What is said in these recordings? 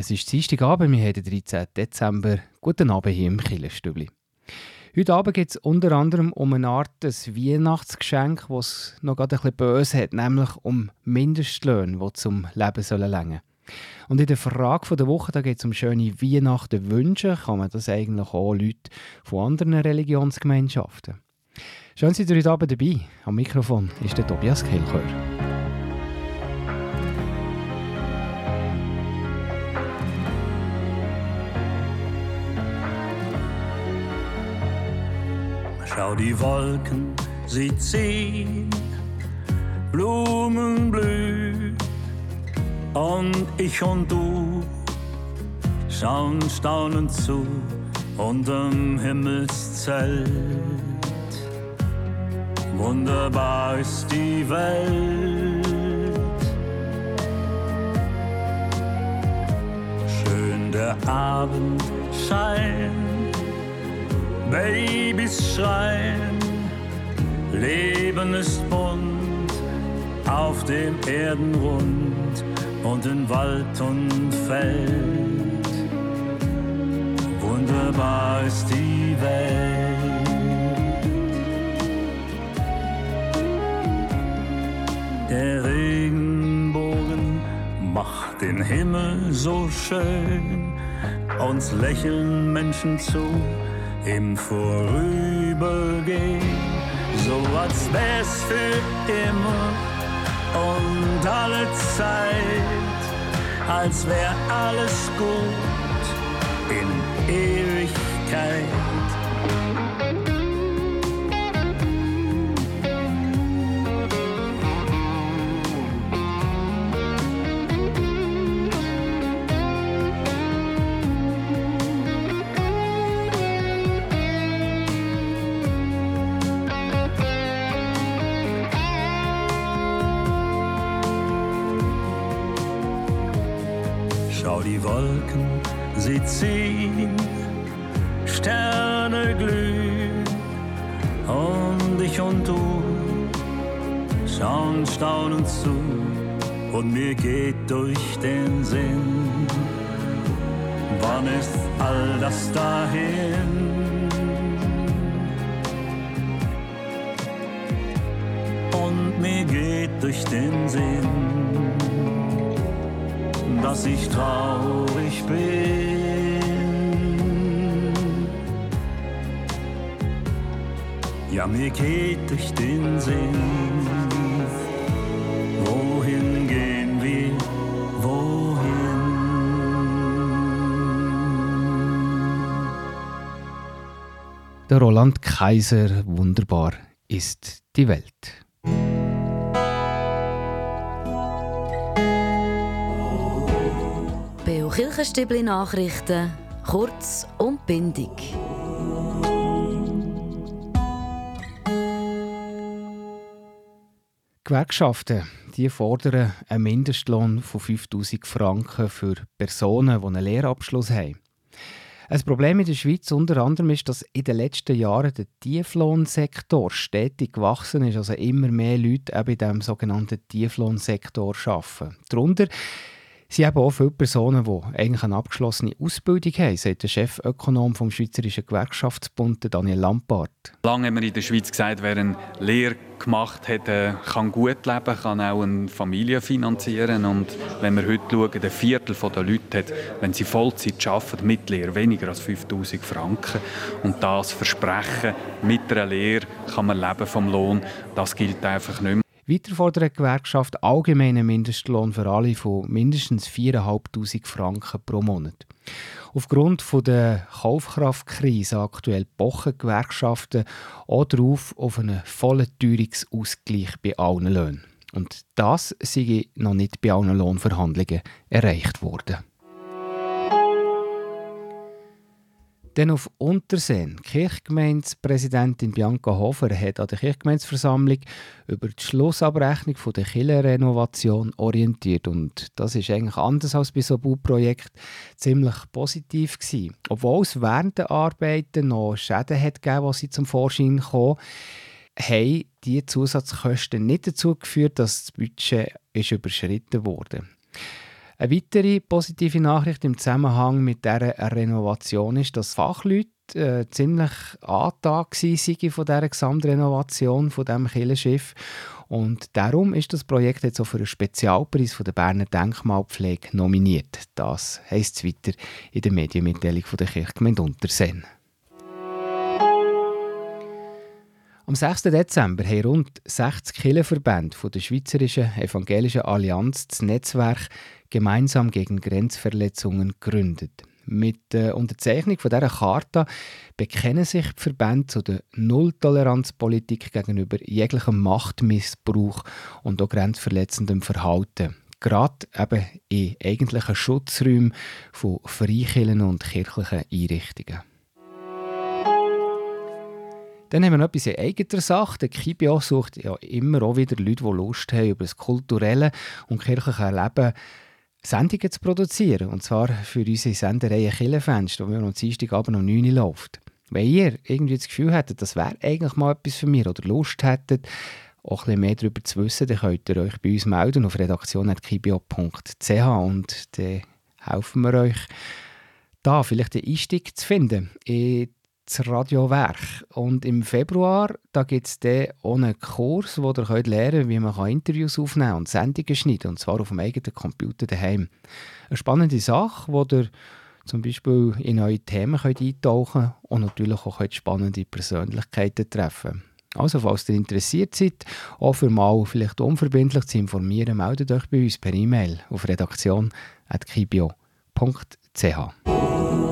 Es ist Dienstagabend, wir haben den 13. Dezember. Guten Abend hier im Killerstübli. Heute Abend geht es unter anderem um eine Art des Weihnachtsgeschenk, es noch gerade ein bisschen böse hat, nämlich um Mindestlöhne, die zum Leben sollen länger. Und in der Frage der Woche geht es um schöne Weihnachten wünschen. Kann man das eigentlich auch Leute von anderen Religionsgemeinschaften? Schön, dass ihr heute Abend dabei. Am Mikrofon ist der Tobias Kehlchör. Schau die Wolken, sie ziehen, Blumen blühen und ich und du schauen staunend zu unterm Himmelszelt. Wunderbar ist die Welt. Schön der Abend scheint Babys schreien, Leben ist bunt auf dem Erdenrund und in Wald und Feld. Wunderbar ist die Welt. Der Regenbogen macht den Himmel so schön, uns lächeln Menschen zu im Vorübergehen, so als wär's für immer und alle Zeit, als wär alles gut in Ewigkeit. Ziehen, Sterne glühen und ich und du schauen staunend zu und mir geht durch den Sinn, wann ist all das dahin? Und mir geht durch den Sinn, dass ich traurig bin. Mir geht durch den Sinn. Wohin gehen wir? Wohin? Der Roland Kaiser, wunderbar ist die Welt. Beo Kirchenstübli Nachrichten, kurz und bindig. Gewerkschaften die fordern einen Mindestlohn von 5000 Franken für Personen, die einen Lehrabschluss haben. Ein Problem in der Schweiz unter anderem ist, dass in den letzten Jahren der Tieflohnsektor stetig gewachsen ist, also immer mehr Leute eben in diesem sogenannten Tieflohnsektor arbeiten. Darunter sind eben auch viele Personen, die eigentlich eine abgeschlossene Ausbildung haben, sagt der Chefökonom vom Schweizerischen Gewerkschaftsbund, Daniel Lampard. Lange haben wir in der Schweiz gesagt, wer eine Lehre gemacht hat, äh, kann gut leben, kann auch eine Familie finanzieren. Und wenn wir heute schauen, ein Viertel der Leute hat, wenn sie Vollzeit arbeiten, mit Lehre weniger als 5000 Franken. Und das Versprechen, mit einer Lehre kann man leben vom Lohn, das gilt einfach nicht mehr. Weiter fordert die Gewerkschaft allgemeinen Mindestlohn für alle von mindestens 4'500 Franken pro Monat. Aufgrund der Kaufkraftkrise aktuell pochen Gewerkschaften auch darauf auf einen vollen Teuerungsausgleich bei allen Löhnen. Und das sei noch nicht bei allen Lohnverhandlungen erreicht worden. Dann auf Unterseen. Kirchgemeindepräsidentin Bianca Hofer hat an der Kirchgemeindeversammlung über die Schlussabrechnung der Kirchenrenovation orientiert. Und das ist eigentlich anders als bei so einem Bauprojekt ziemlich positiv gewesen. Obwohl es während der Arbeiten noch Schäden hat gegeben, die zum Vorschein kamen, haben diese Zusatzkosten nicht dazu geführt, dass das Budget ist überschritten wurde. Eine weitere positive Nachricht im Zusammenhang mit dieser Renovation ist, dass Fachleute äh, ziemlich angetan waren von dieser Gesamtrenovation von diesem Kirchenschiff. Und darum ist das Projekt jetzt auch für einen Spezialpreis von der Berner Denkmalpflege nominiert. Das heisst es weiter in der Medienmitteilung von der Kirchgemeinde Untersen. Am 6. Dezember haben rund 60 Kirchenverbände der Schweizerischen Evangelischen Allianz das Netzwerk Gemeinsam gegen Grenzverletzungen gegründet. Mit der Unterzeichnung von dieser Charta bekennen sich die Verbände zu der Nulltoleranzpolitik gegenüber jeglichem Machtmissbrauch und auch grenzverletzendem Verhalten. Gerade eben in eigentlichen Schutzräumen von Freikirchen und kirchlichen Einrichtungen. Dann haben wir noch etwas in eigener Sache. Der Kibio sucht ja immer auch wieder Leute, die Lust haben, über das kulturelle und kirchliche Leben Sendungen zu produzieren. Und zwar für unsere Sendereihe Killenfenster, die am Dienstagabend um 9 Uhr läuft. Wenn ihr irgendwie das Gefühl hättet, das wäre eigentlich mal etwas für mich oder Lust hättet, auch ein bisschen mehr darüber zu wissen, dann könnt ihr euch bei uns melden auf redaktion.kibio.ch und dann helfen wir euch, da vielleicht den Einstieg zu finden in das Radiowerk. Und im Februar gibt es auch einen Kurs, wo ihr könnt lernen könnt, wie man Interviews aufnehmen und Sendungen schneiden und zwar auf dem eigenen Computer daheim. Eine spannende Sache, wo ihr zum Beispiel in neue Themen könnt eintauchen und natürlich auch könnt spannende Persönlichkeiten treffen also, falls ihr interessiert seid, auch für mal vielleicht unverbindlich zu informieren, meldet euch bei uns per E-Mail auf redaktion.kibio.ch.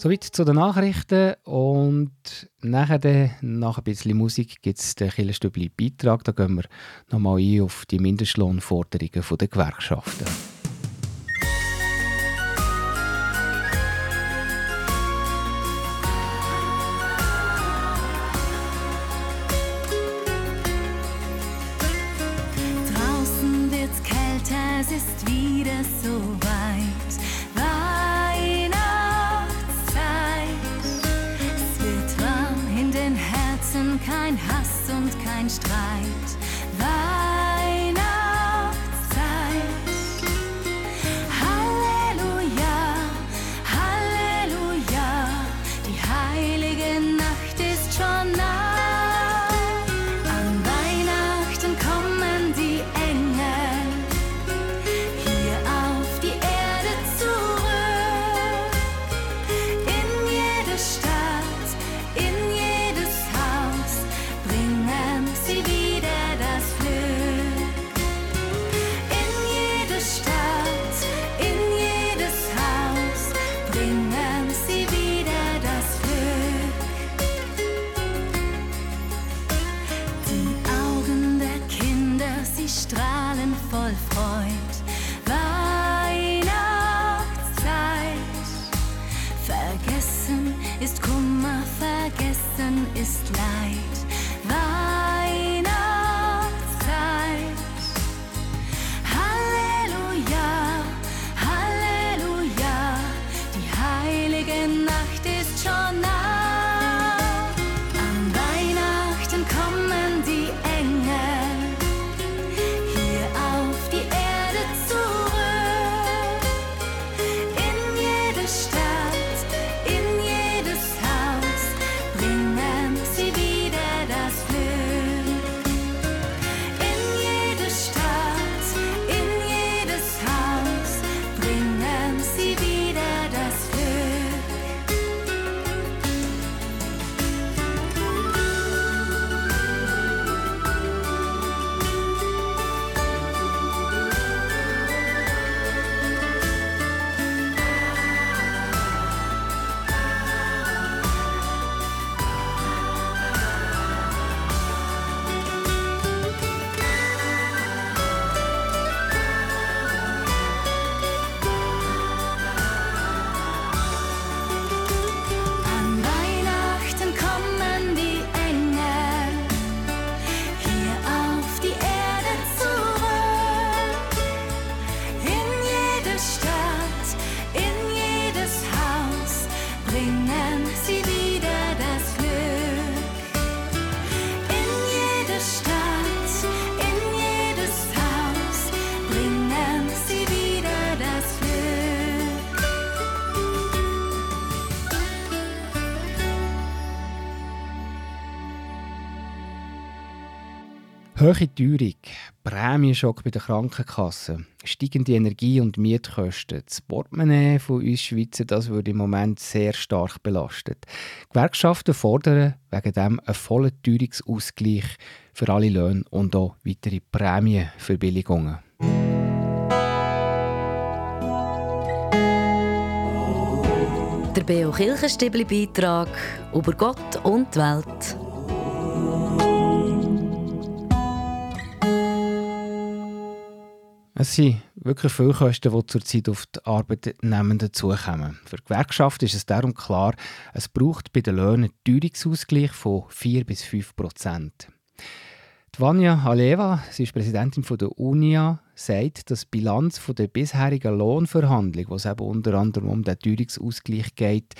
Soweit zu den Nachrichten und nachher, nach ein bisschen Musik, gibt es den Killerstübli Beitrag. Da gehen wir nochmal ein auf die Mindestlohnforderungen der Gewerkschaften. Hohe Teuerung, Prämienschock bei der Krankenkasse, steigende Energie- und Mietkosten, das Portemonnaie von uns Schweizer, das wird im Moment sehr stark belastet. Gewerkschaften fordern wegen dem einen vollen Teuerungsausgleich für alle Löhne und auch weitere Prämienverbilligungen. Der Beo Kirchenstibli Beitrag über Gott und die Welt. Es sind wirklich viele Kosten, die zurzeit auf die Arbeitnehmenden zukommen. Für die Gewerkschaft ist es darum klar, es braucht bei den Löhnen einen Teuerungsausgleich von 4 bis 5 Prozent. Vanya Aleva, sie ist Präsidentin der UNIA, sagt, dass die Bilanz der bisherigen Lohnverhandlung, wo es eben unter anderem um den Teuerungsausgleich geht,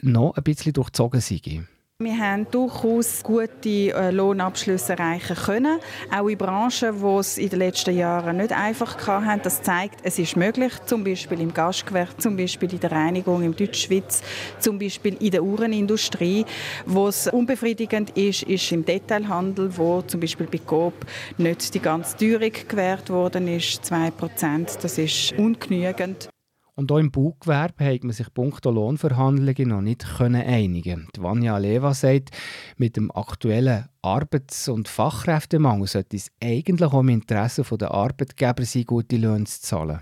noch ein bisschen durchzogen sei. Wir haben durchaus gute äh, Lohnabschlüsse erreichen können, auch in Branchen, die es in den letzten Jahren nicht einfach hatten. Das zeigt, es ist möglich, zum Beispiel im Gastgewerbe, zum Beispiel in der Reinigung im Deutschschwitz, zum Beispiel in der Uhrenindustrie. Wo es unbefriedigend ist, ist im Detailhandel, wo zum Beispiel bei Coop nicht die ganze Teuerung gewährt worden ist, 2%. Das ist ungenügend. Und auch im Baugewerbe hat man sich punkto Lohnverhandlungen noch nicht einigen Die Vanya Leva sagt, mit dem aktuellen Arbeits- und Fachkräftemangel sollte es eigentlich auch im Interesse der Arbeitgeber sein, gute Löhne zu zahlen.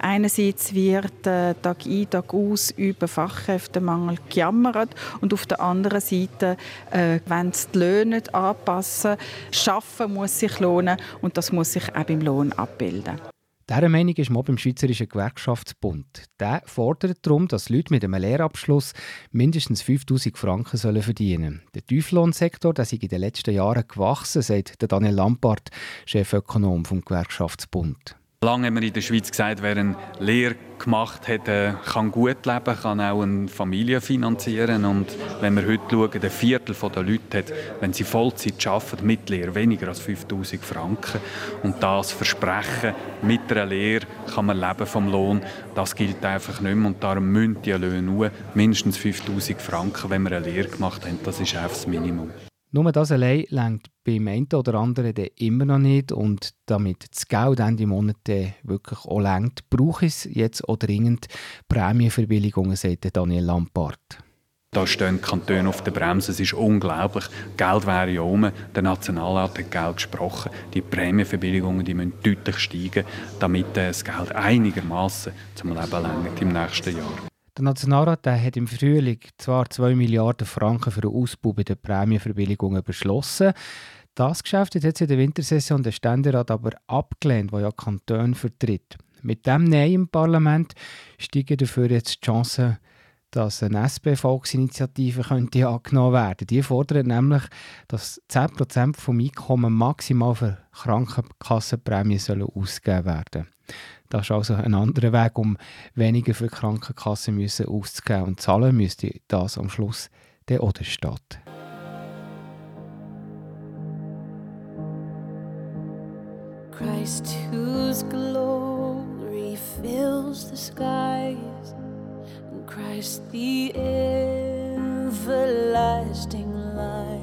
Einerseits wird äh, Tag ein, Tag aus über Fachkräftemangel gejammert und auf der anderen Seite, äh, wenn es die Löhne nicht anpassen, schaffen muss sich lohnen und das muss sich auch im Lohn abbilden. Dieser Meinung ist man beim Schweizerischen Gewerkschaftsbund. Der fordert darum, dass Leute mit einem Lehrabschluss mindestens 5000 Franken sollen verdienen sollen. Der Tieflohnsektor der ist in den letzten Jahren gewachsen, sagt Daniel Lampard, Chefökonom vom Gewerkschaftsbund. Lange haben wir in der Schweiz gesagt, wer eine Lehre gemacht hat, äh, kann gut leben, kann auch eine Familie finanzieren. Und wenn wir heute schauen, der Viertel der Leute hat, wenn sie Vollzeit arbeiten, mit Lehre weniger als 5000 Franken. Und das Versprechen, mit einer Lehre kann man leben vom Lohn, das gilt einfach nicht mehr. Und darum müssen die Löhne nur mindestens 5000 Franken, wenn wir eine Lehre gemacht haben. Das ist einfach das Minimum. Nur das allein längt beim einen oder anderen immer noch nicht. Und damit das Geld Ende Monat wirklich auch längt, brauche ich jetzt auch dringend Prämienverbilligungen, sagt Daniel Lampard. Da stehen die Kantone auf der Bremse. Es ist unglaublich. Geld wäre ja um. Der Nationalrat hat Geld gesprochen. Die Prämienverbilligungen die müssen deutlich steigen, damit das Geld einigermaßen zum Leben lenkt im nächsten Jahr. Der Nationalrat der hat im Frühling zwar 2 Milliarden Franken für den Ausbau bei den Prämienverbilligungen beschlossen. Das Geschäft hat jetzt in der Wintersession der Ständerat aber abgelehnt, der ja Kanton vertritt. Mit dem Nein im Parlament steigen dafür jetzt die Chancen, dass eine SP-Volksinitiative angenommen werden könnte. Die fordern nämlich, dass 10% vom Einkommen maximal für Krankenkassenprämien ausgegeben werden sollen. Das ist also ein anderer Weg, um weniger für die Krankenkasse müssen auszugeben. Und zahlen müsste das am Schluss der oder Stadt. Christ, whose glory fills the skies, and Christ, the everlasting light,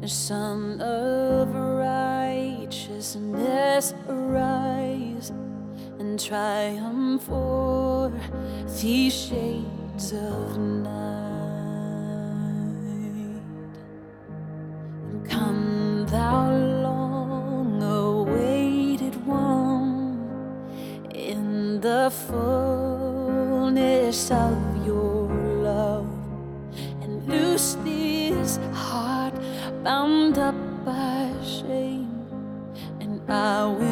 the Son of righteousness, arise and triumph o'er these shades of night. Come, thou long awaited one, in the fullness of your love, and loose this heart bound up by shame, and I will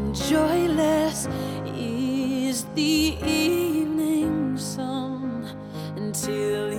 and joyless is the evening sun until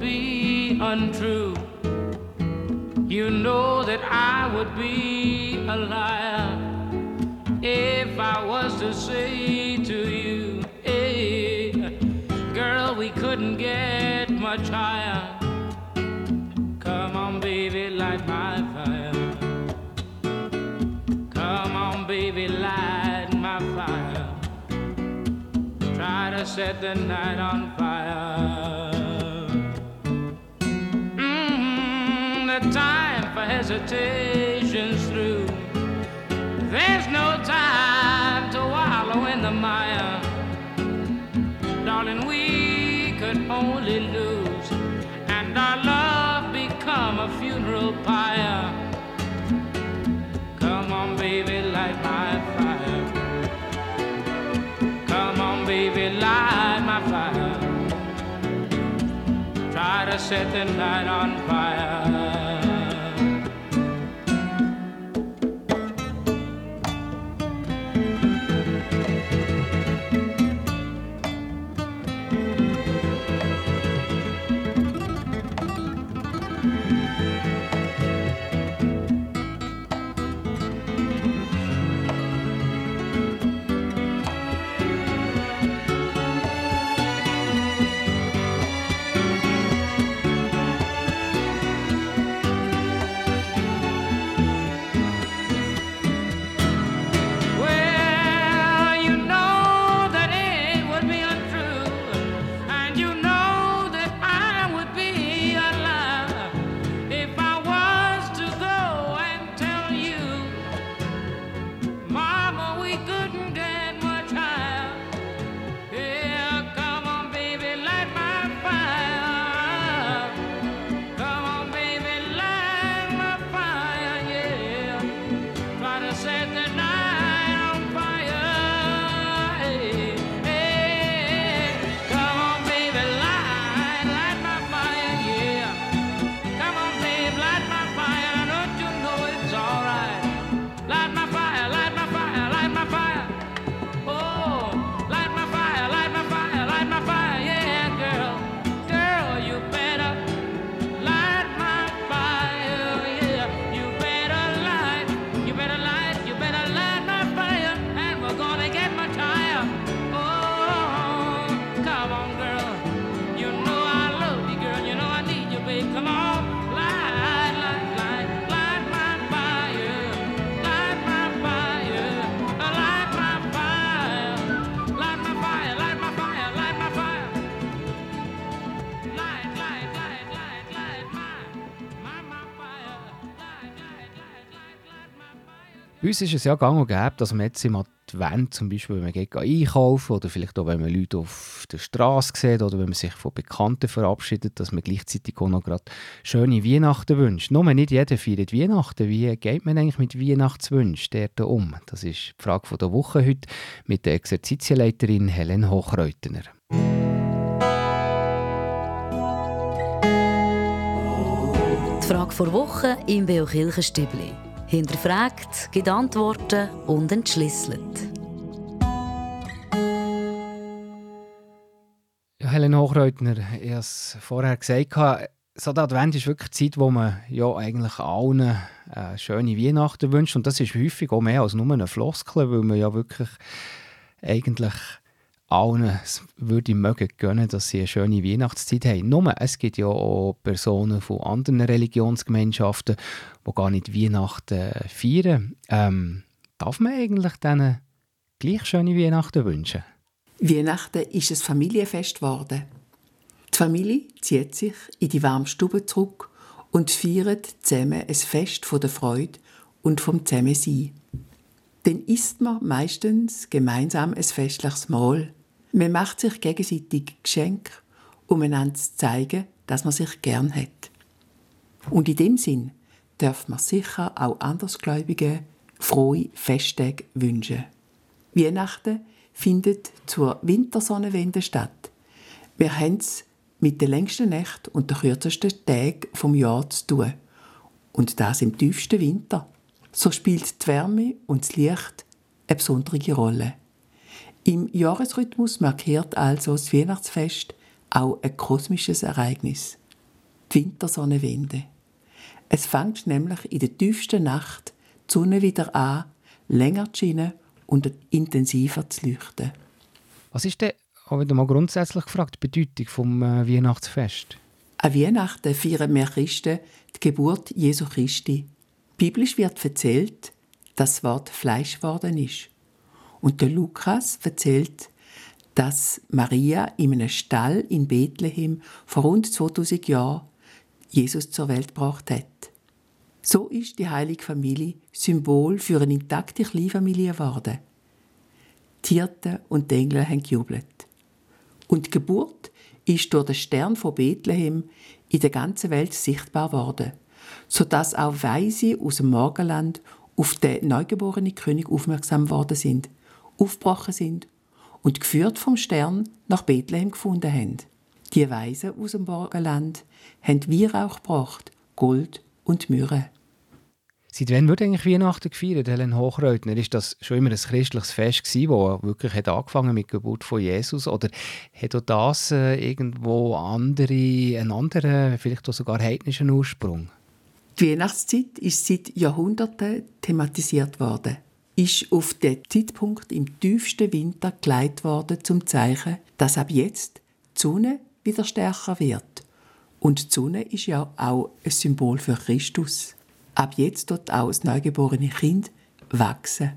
be untrue. You know that I would be a liar if I was to say to you, hey, girl, we couldn't get much higher. Come on, baby, light my fire. Come on, baby, light my fire. Try to set the night on fire. hesitation's through. There's no time to wallow in the mire. Darling, we could only lose, and our love become a funeral pyre. Come on, baby, light my fire. Come on, baby, light my fire. Try to set the night on fire. uns ist es ja gang und gäbe, dass man jetzt im Advent zum Beispiel, wenn man geht einkaufen oder vielleicht auch, wenn man Leute auf der Straße sieht oder wenn man sich von Bekannten verabschiedet, dass man gleichzeitig auch noch gerade schöne Weihnachten wünscht. Nur nicht jeder feiert Weihnachten. Wie geht man eigentlich mit Weihnachtswünschen dort um? Das ist die Frage der Woche heute mit der Exerzitienleiterin Helen Hochreutner. Die Frage vor Woche im Beo Kirchenstübli. Hinterfragt, gibt Antworten und entschlüsselt. Ja, Helen Hochreutner, ich habe es vorher gesagt, so der Advent ist wirklich die Zeit, wo man ja eigentlich allen äh, schöne Weihnachten wünscht. Und das ist häufig auch mehr als nur eine Floskel, weil man ja wirklich eigentlich allen würde mögen gönnen, dass sie eine schöne Weihnachtszeit haben. Nur, es gibt ja auch Personen von anderen Religionsgemeinschaften, die gar nicht Weihnachten feiern. Ähm, darf man eigentlich denen gleich schöne Weihnachten wünschen? Weihnachten ist ein Familienfest geworden. Die Familie zieht sich in die warme Stube zurück und feiert zusammen ein Fest von der Freude und vom Zusammensein. Dann isst man meistens gemeinsam ein festliches Mahl. Man macht sich gegenseitig Geschenke, um einander zu zeigen, dass man sich gern hat. Und in dem Sinn darf man sicher auch Andersgläubigen frohe Festtage wünschen. Weihnachten findet zur Wintersonnenwende statt. Wir haben es mit den längsten Nächten und den kürzesten Tagen vom Jahr zu tun. Und das im tiefsten Winter. So spielt die Wärme und das Licht eine besondere Rolle. Im Jahresrhythmus markiert also das Weihnachtsfest auch ein kosmisches Ereignis. Die Wintersonnenwende. Es fängt nämlich in der tiefsten Nacht die Sonne wieder an, länger zu scheinen und intensiver zu leuchten. Was ist denn, auch wieder mal grundsätzlich gefragt, die Bedeutung vom äh, Weihnachtsfest? An Weihnachten feiern wir Christen die Geburt Jesu Christi. Biblisch wird erzählt, dass das Wort Fleisch geworden ist. Und der Lukas erzählt, dass Maria in einem Stall in Bethlehem vor rund 2000 Jahren Jesus zur Welt gebracht hat. So ist die heilige Familie Symbol für eine intakte Kleinfamilie geworden. Die und Engel haben gejubelt. Und die Geburt ist durch den Stern von Bethlehem in der ganzen Welt sichtbar geworden, sodass auch Weise aus dem Morgenland auf den neugeborenen König aufmerksam geworden sind, aufgebrochen sind und geführt vom Stern nach Bethlehem gefunden haben. Die Weisen aus dem Morgenland haben Weihrauch gebracht, Gold und Myrrhe. Seit wann wird eigentlich Weihnachten gefeiert, Helen Hochreutner? Ist das schon immer ein christliches Fest gewesen, das wirklich hat angefangen mit der Geburt von Jesus? Oder hat auch das äh, irgendwo andere, einen anderen, vielleicht auch sogar heidnischen Ursprung? Die Weihnachtszeit ist seit Jahrhunderten thematisiert worden. Ist auf den Zeitpunkt im tiefsten Winter geleitet worden zum Zeichen, dass ab jetzt die Sonne wieder stärker wird. Und die Sonne ist ja auch ein Symbol für Christus ab jetzt dort auch das neugeborene Kind wachsen.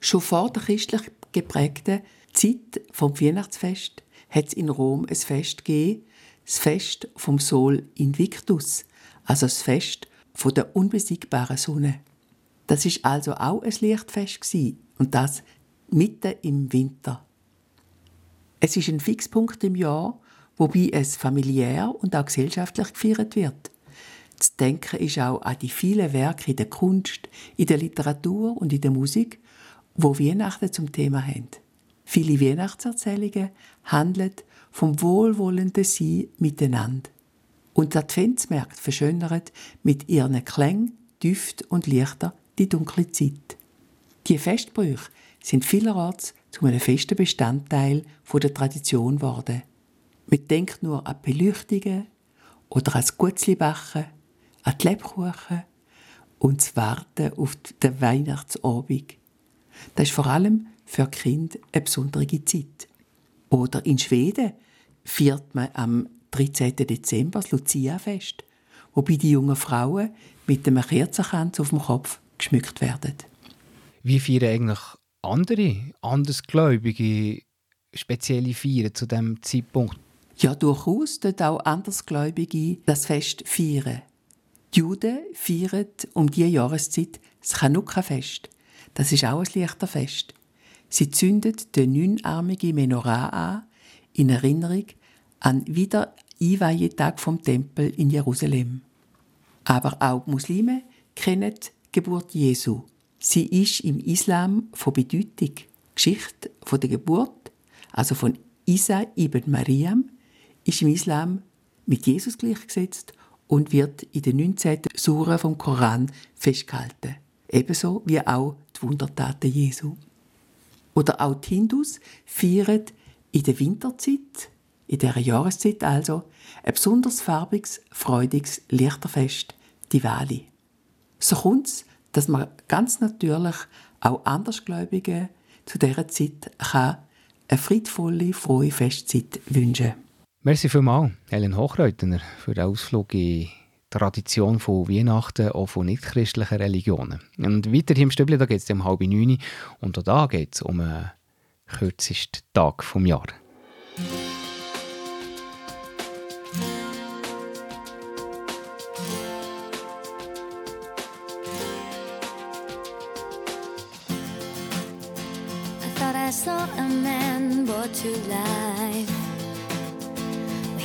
Schon vor der christlich geprägten Zeit vom Weihnachtsfest hat es in Rom ein Fest gegeben, das Fest vom Sol Invictus, also das Fest von der unbesiegbaren Sonne. Das ist also auch ein Lichtfest und das mitten im Winter. Es ist ein Fixpunkt im Jahr, wobei es familiär und auch gesellschaftlich gefeiert wird. Zu denken ist auch an die vielen Werke in der Kunst, in der Literatur und in der Musik, wo Weihnachten zum Thema haben. Viele Weihnachtserzählungen handeln vom wohlwollenden Sein miteinander. Und die Adventsmärkte verschönern mit ihren Klängen, Düften und Lichtern die dunkle Zeit. Die Festbrüche sind vielerorts zu einem festen Bestandteil der Tradition geworden. Man denkt nur an Beleuchtungen oder an das Gutzlibachen an die Lebkuchen und das Warten auf den Weihnachtsabend. Das ist vor allem für Kinder eine besondere Zeit. Oder in Schweden feiert man am 13. Dezember das Lucia-Fest, wobei die jungen Frauen mit einem Kerzenkranz auf dem Kopf geschmückt werden. Wie feiern eigentlich andere, andersgläubige, spezielle Feiern zu diesem Zeitpunkt? Ja, durchaus dort auch Andersgläubige das Fest feiern. Die Juden feiern um diese Jahreszeit das Chanukka-Fest. Das ist auch ein Lichterfest. Sie zündet den neunarmigen Menorah an, in Erinnerung an den Wiedereinweihetag vom Tempel in Jerusalem. Aber auch die Muslime kennen Geburt Jesu. Sie ist im Islam von Bedeutung. Geschichte von der Geburt, also von Isa ibn Mariam, ist im Islam mit Jesus gleichgesetzt und wird in den 19. Sure vom Koran festgehalten. Ebenso wie auch die Wundertaten Jesu. Oder auch die Hindus feiern in der Winterzeit, in dieser Jahreszeit also, ein besonders farbiges, freudiges Lichterfest, Diwali. So kommt es, dass man ganz natürlich auch Andersgläubigen zu dieser Zeit kann eine friedvolle, frohe Festzeit wünschen kann. Merci vielmals, Helen Hochreutner, für den Ausflug in die Tradition von Weihnachten, auch von nichtchristlichen Religionen. Und weiter hier im Stübli, da geht es um halb neun und auch da geht es um den kürzesten Tag vom Jahr.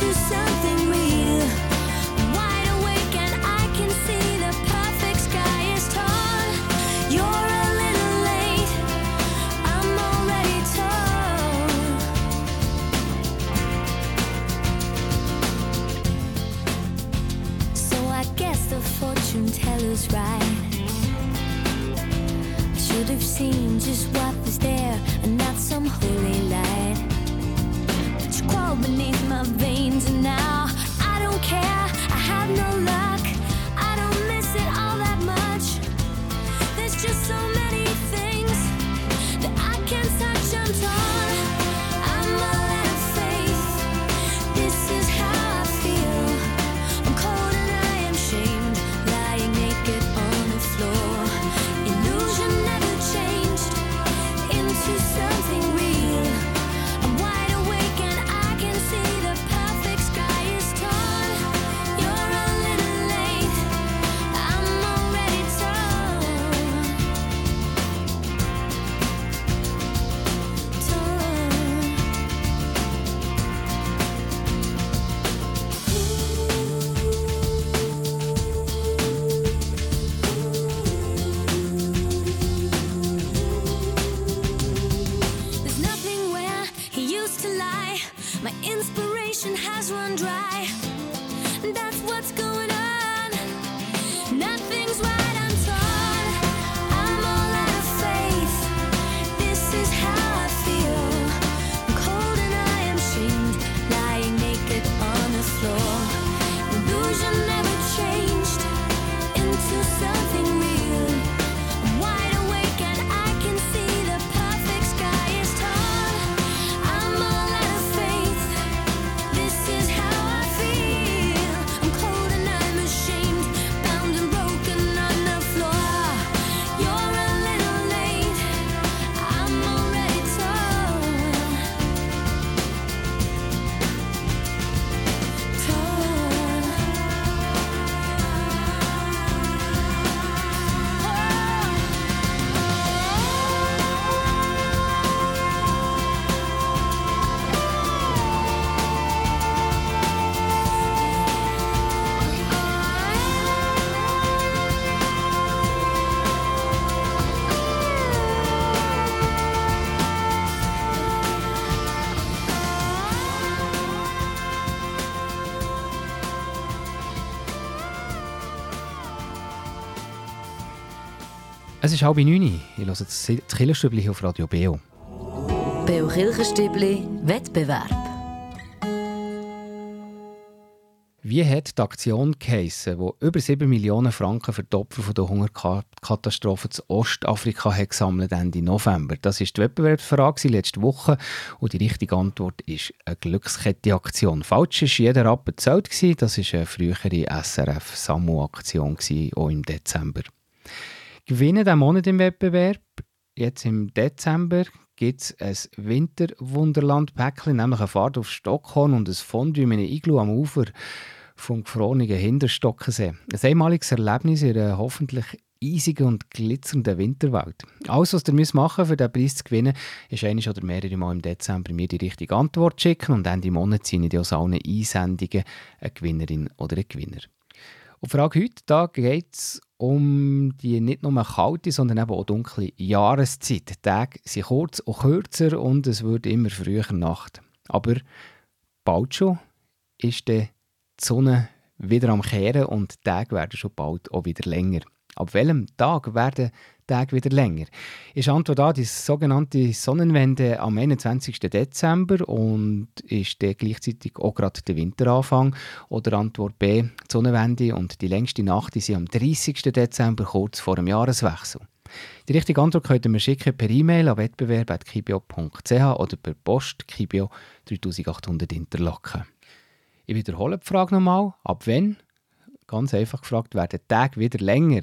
to ist halb neun. Ich höre das Killerstübli hier auf Radio Beo. Beo Kirchenstübli Wettbewerb. Wie hat die Aktion geheissen, die über 7 Millionen Franken für die Opfer von der Hungerkatastrophe zu Ostafrika hat gesammelt Ende November? Das war die Wettbewerbsfrage letzte Woche und die richtige Antwort ist eine Glückskette-Aktion. Falsch war jeder Rappen gezählt. Das war eine frühere SRF-Samu-Aktion, auch im Dezember. Gewinnen diesen Monat im Wettbewerb. Jetzt im Dezember gibt es ein Winterwunderland-Päckchen, nämlich eine Fahrt auf Stockholm und ein Fondue mit einem Iglu am Ufer vom gefrorenen Hinterstockensee. Ein einmaliges Erlebnis in einer hoffentlich eisigen und glitzernden Winterwelt. Alles, was ihr machen müsst, um diesen Preis zu gewinnen, ist einmal oder mehrere Mal im Dezember mir die richtige Antwort schicken und Ende Monat sind ich aus allen Einsendungen eine Gewinnerin oder ein Gewinner. Und die Frage heute geht es um die nicht nur kalte, sondern eben auch dunkle Jahreszeit. Die Tage sind kurz und kürzer und es wird immer früher Nacht. Aber bald schon ist die Sonne wieder am Kehren und die Tage werden schon bald auch wieder länger. Ab welchem Tag werden Tage wieder länger? Ist Antwort A die sogenannte Sonnenwende am 21. Dezember und ist der gleichzeitig auch gerade der Winteranfang? Oder Antwort B die Sonnenwende und die längste Nacht ist am 30. Dezember, kurz vor dem Jahreswechsel? Die richtige Antwort könnt ihr mir schicken per E-Mail an wettbewerb.kibio.ch oder per Post Kibio 3800 Interlaken. Ich wiederhole die Frage nochmal. Ab wann? Ganz einfach gefragt, werden die Tage wieder länger?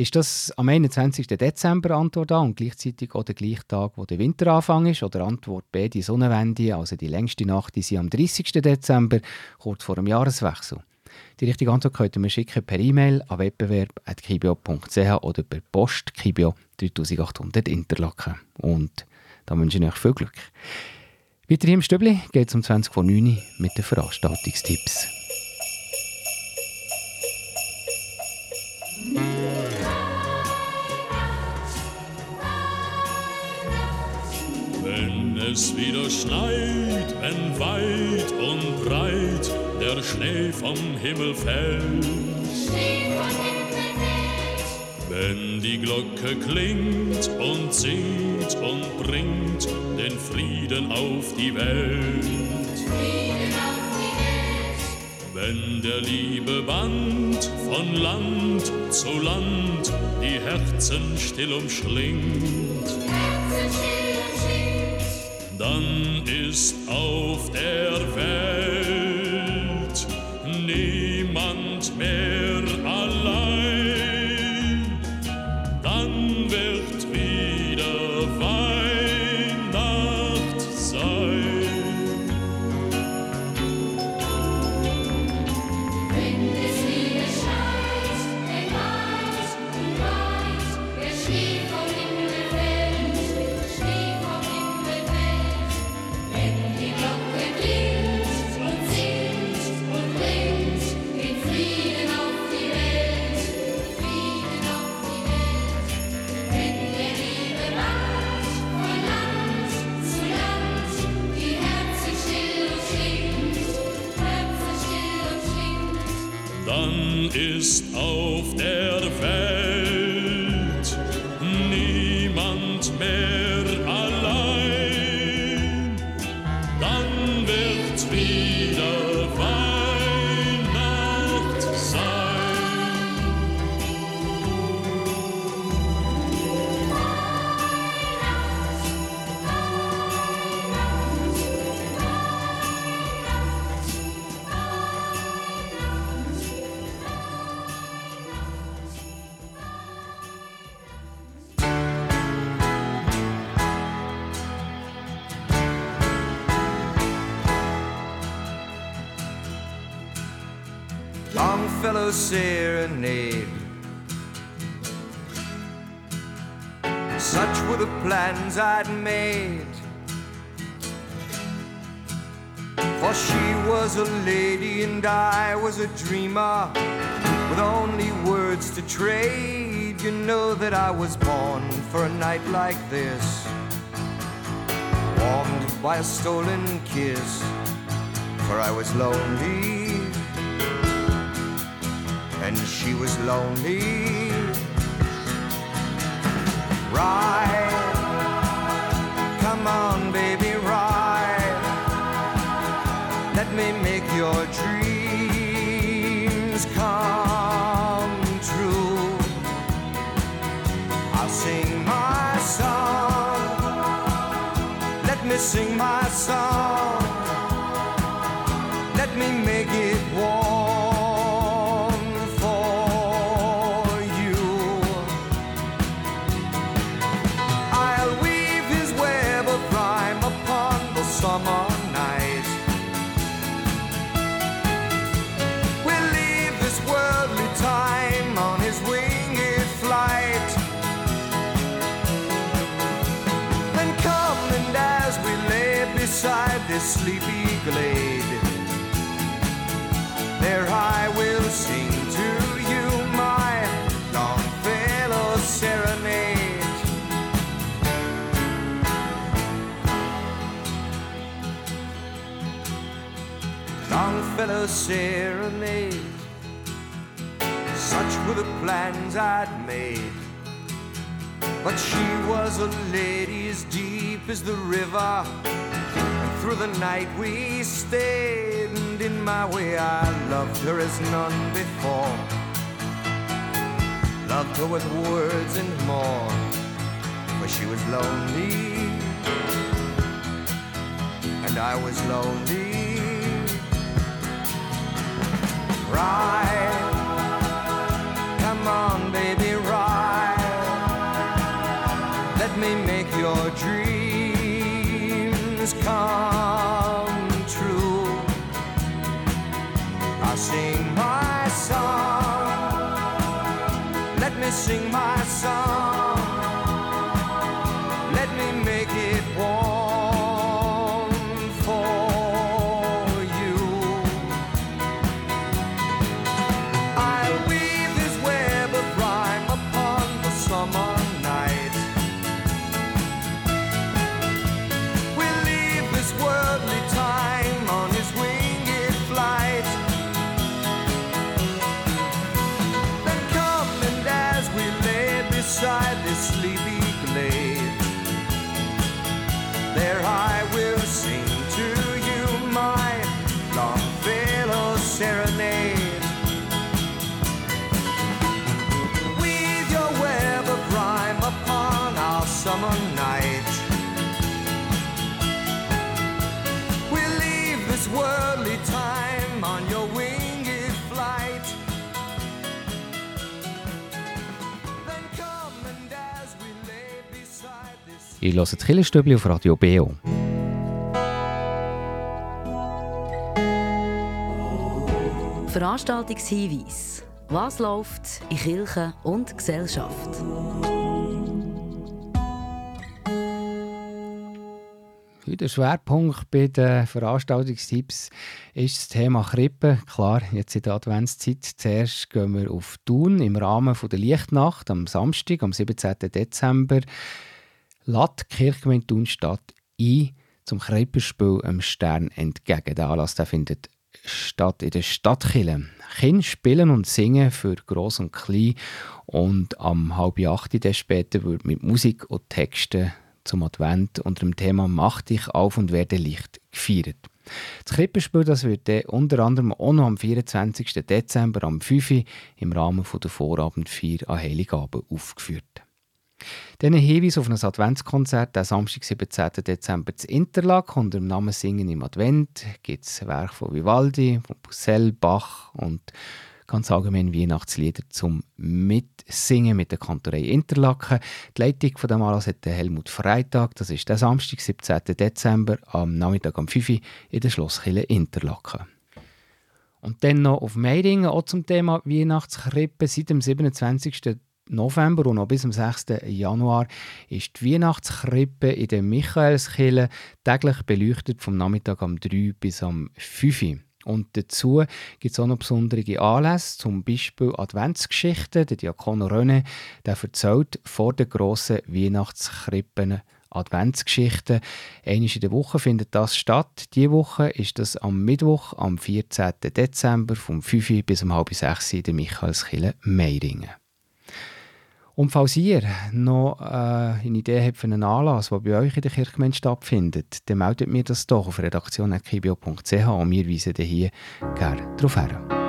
Ist das am 21. Dezember Antwort A und gleichzeitig auch der gleiche Tag, wo der Winteranfang ist? Oder Antwort B, die Sonnenwende, also die längste Nacht, die sie am 30. Dezember, kurz vor dem Jahreswechsel? Die richtige Antwort könnt ihr mir schicken per E-Mail an wettbewerb.kibio.ch oder per Post Kibio 3800 Interlaken. Und da wünsche ich euch viel Glück. Weiter hier im Stübli geht es um 20 vor 9 Uhr mit den Veranstaltungstipps. Es wieder schneit, wenn weit und breit der Schnee vom Himmel fällt. Wenn die Glocke klingt und singt und bringt den Frieden auf die Welt. Wenn der liebe Band von Land zu Land die Herzen still umschlingt, dann ist auf der Welt Longfellow serenade. Such were the plans I'd made. For she was a lady and I was a dreamer with only words to trade. You know that I was born for a night like this, warmed by a stolen kiss. For I was lonely and she was lonely. Ride, come on, baby, ride. Let me make your dreams come true. I'll sing my song. Let me sing my song. Summer night. We'll leave this worldly time on his winged flight. Then come and as we lay beside this sleepy glade, there I Longfellow serenade. Such were the plans I'd made. But she was a lady as deep as the river. And through the night we stayed, and in my way I loved her as none before. Loved her with words and more, for she was lonely, and I was lonely. Ride, come on, baby, ride. Let me make your dreams come true. I'll sing my song. Let me sing my song. Ihr hört das Killerstübli auf Radio BO. Veranstaltungshinweis. Was läuft in Kirche und Gesellschaft? Der Schwerpunkt bei den Veranstaltungstipps ist das Thema Krippe. Klar, jetzt in der Adventszeit. Zuerst gehen wir auf Thun im Rahmen der Lichtnacht am Samstag, am 17. Dezember. Lädt die Kirchgemeinde Thun Stadt ein zum Krippenspiel am Stern entgegen. Der Anlass der findet statt in der Stadtkille. Kinder spielen und singen für Gross und Klein und am halb acht später wird mit Musik und Texten zum Advent unter dem Thema «Mach dich auf und werde Licht» gefeiert. Das Krippenspiel das wird unter anderem auch noch am 24. Dezember am 5 Uhr im Rahmen der Vorabendfeier an Heiligabend aufgeführt. Dann ein Hinweis auf ein Adventskonzert, der Samstag, 17. Dezember zu Interlaken unter dem Namen Singen im Advent. Gibt es Werke von Vivaldi, von Poussel, Bach und ganz allgemein Weihnachtslieder zum Mitsingen mit der Kantorei Interlaken. Die Leitung von dem Anlass hat Helmut Freitag. Das ist der Samstag, 17. Dezember, am Nachmittag um 5 Uhr in der Schlosskille Interlaken. Und dann noch auf Meidingen, auch zum Thema Weihnachtskrippe. Seit dem 27. November und noch bis zum 6. Januar ist die Weihnachtskrippe in der Michaelskirche täglich beleuchtet vom Nachmittag am 3 bis am 5 Uhr. Und dazu gibt es auch noch besondere Anlässe, zum Beispiel Adventsgeschichten. Der Diakon René der erzählt vor der grossen Weihnachtskrippen Adventsgeschichten. Einmal in der Woche findet das statt. Diese Woche ist das am Mittwoch, am 14. Dezember, vom 5 Uhr bis um halb 6 Uhr in der Michaelskirche Meiringen. Und falls ihr noch äh, eine Idee habt für einen Anlass, der bei euch in der Kirchgemeinde stattfindet, dann meldet mir das doch auf redaktion.kibio.ch und wir weisen hier gerne darauf hin.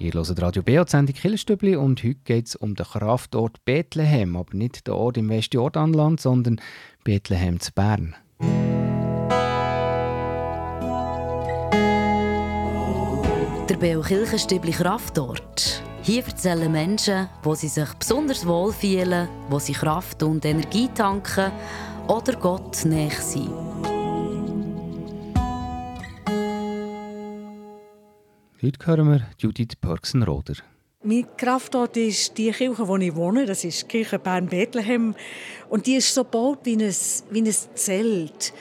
Ihr hört Radio B, die Sendung Killerstübli und heute geht es um den Kraftort Bethlehem, aber nicht der Ort im Westjordanland, sondern Bethlehem zu Bern. Der Beo Kirchenstübli Kraftort. Hier erzählen Menschen, wo sie sich besonders wohl fühlen, wo sie Kraft und Energie tanken oder Gott näher sind. Heute hören wir Judith Pörksen-Roder. Mein Kraftort ist die Kirche, wo ich wohne. Das ist die Kirche Bern-Bethlehem. Und die ist so gebaut wie ein, wie ein Zelt.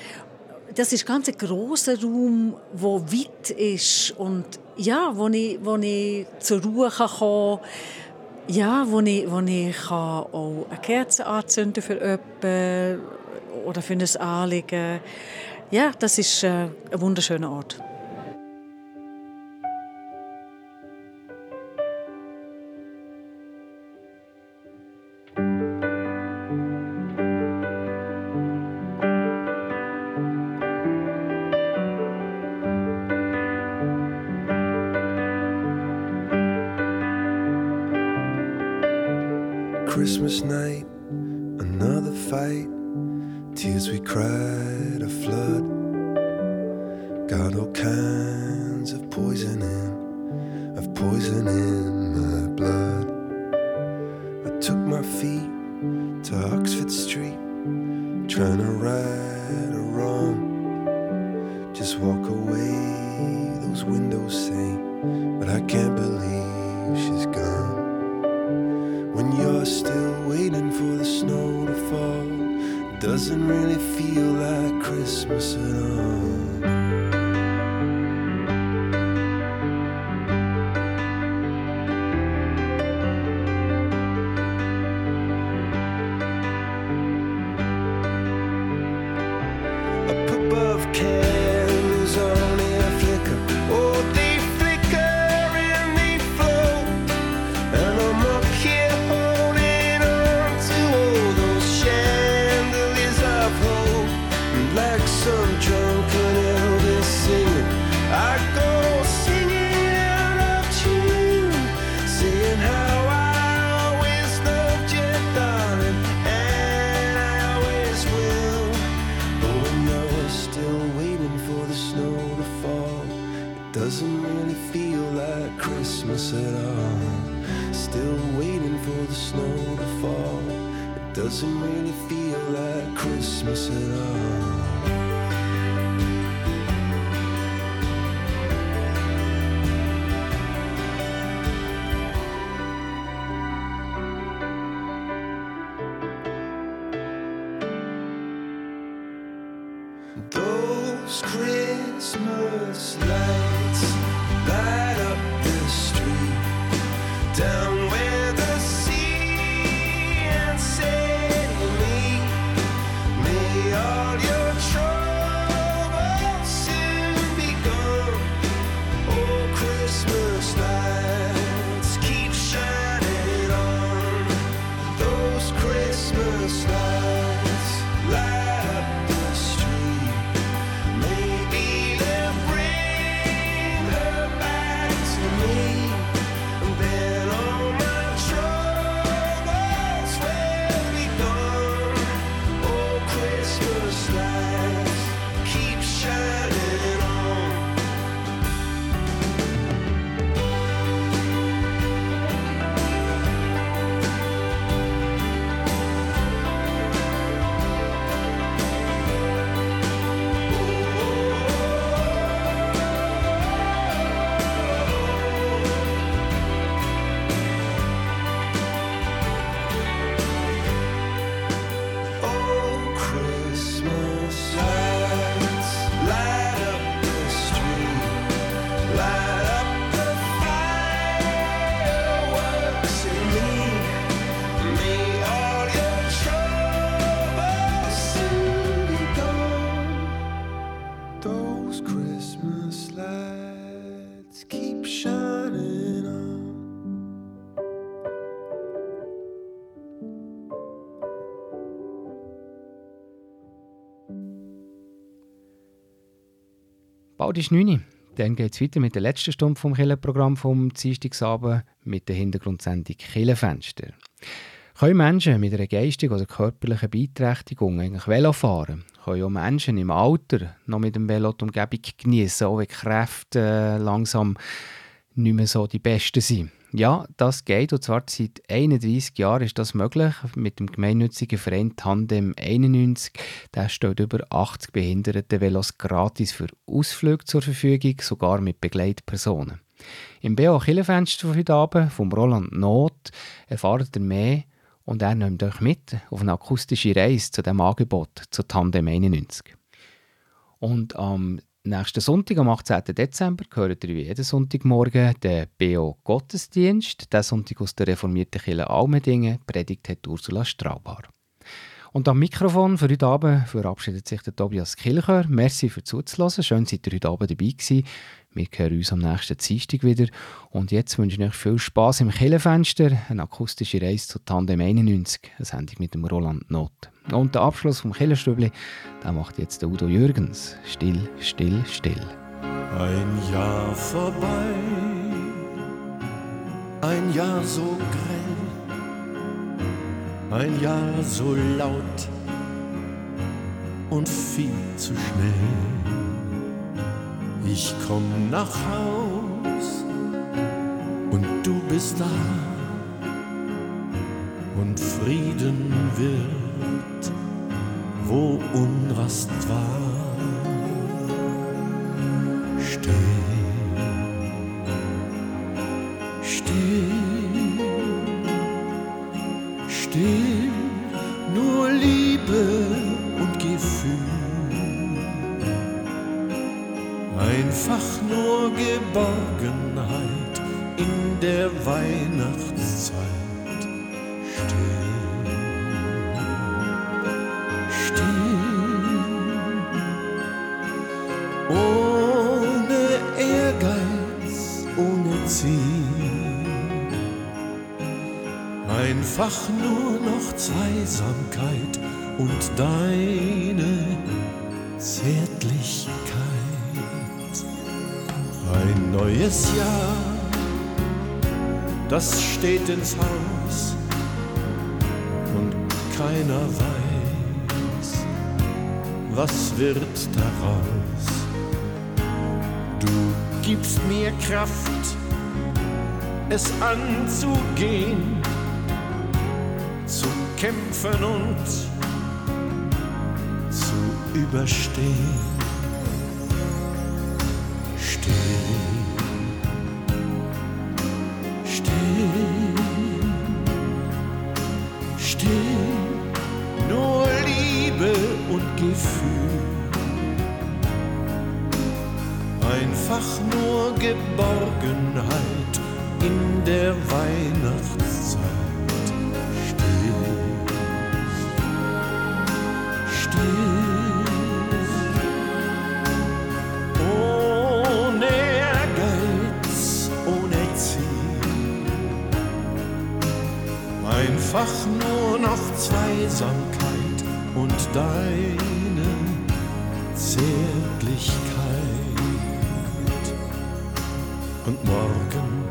Das ist ganz ein grosser Raum, der weit ist und ja, wo ich, wo ich zur Ruhe kann kommen Ja, wo ich, wo ich kann auch eine Kerze anzünden für jemanden oder für ein Anliegen. Ja, das ist äh, ein wunderschöner Ort. To Oxford Street, trying to right a wrong. Just walk away, those windows say, but I can't believe she's gone. When you're still waiting for the snow to fall, it doesn't really feel like Christmas at all. Ist 9 Uhr. Dann geht es weiter mit der letzten Stunde vom Killenprogramm vom Dienstagsabend mit der Hintergrundsendung Killenfenster. Können Menschen mit einer geistigen oder körperlichen Beeinträchtigung eigentlich Velo fahren? Können auch Menschen im Alter noch mit dem Velo die Umgebung genießen, auch wenn die Kräfte äh, langsam nicht mehr so die besten sind? Ja, das geht und zwar seit 31 Jahren ist das möglich mit dem gemeinnützigen Verein Tandem 91. Der stellt über 80 behinderte Velos gratis für Ausflüge zur Verfügung, sogar mit Begleitpersonen. Im BO Killenfenster von heute Abend vom Roland Not erfahrt ihr mehr und er nimmt euch mit auf eine akustische Reise zu dem Angebot zu Tandem 91. Und am Nächsten Sonntag, am 18. Dezember, gehört ihr wie jeden Sonntagmorgen den BO Gottesdienst. Der Sonntag aus der reformierten Kirche Almendingen. Predigt hat Ursula Straubar. Und am Mikrofon für heute Abend verabschiedet sich der Tobias Kilcher. Merci für zuzulassen. Schön, seid ihr heute Abend dabei gewesen. Wir hören uns am nächsten Dienstag wieder. Und jetzt wünsche ich euch viel Spass im Killenfenster. Eine akustische Reise zu Tandem 91. Eine Sendung mit dem Roland Not. Und der Abschluss vom Killenstübli, den macht jetzt der Udo Jürgens. Still, still, still. Ein Jahr vorbei, ein Jahr so grell, ein Jahr so laut und viel zu schnell. Ich komm nach Haus und du bist da und Frieden wird, wo Unrast war. Und deine Zärtlichkeit. Ein neues Jahr, das steht ins Haus und keiner weiß, was wird daraus. Du gibst mir Kraft, es anzugehen, zu kämpfen und überstehen. Zweisamkeit und deine Zärtlichkeit. Und morgen,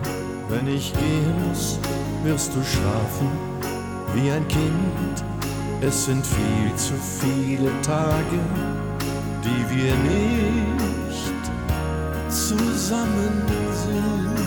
wenn ich gehen muss, wirst du schlafen wie ein Kind. Es sind viel zu viele Tage, die wir nicht zusammen sind.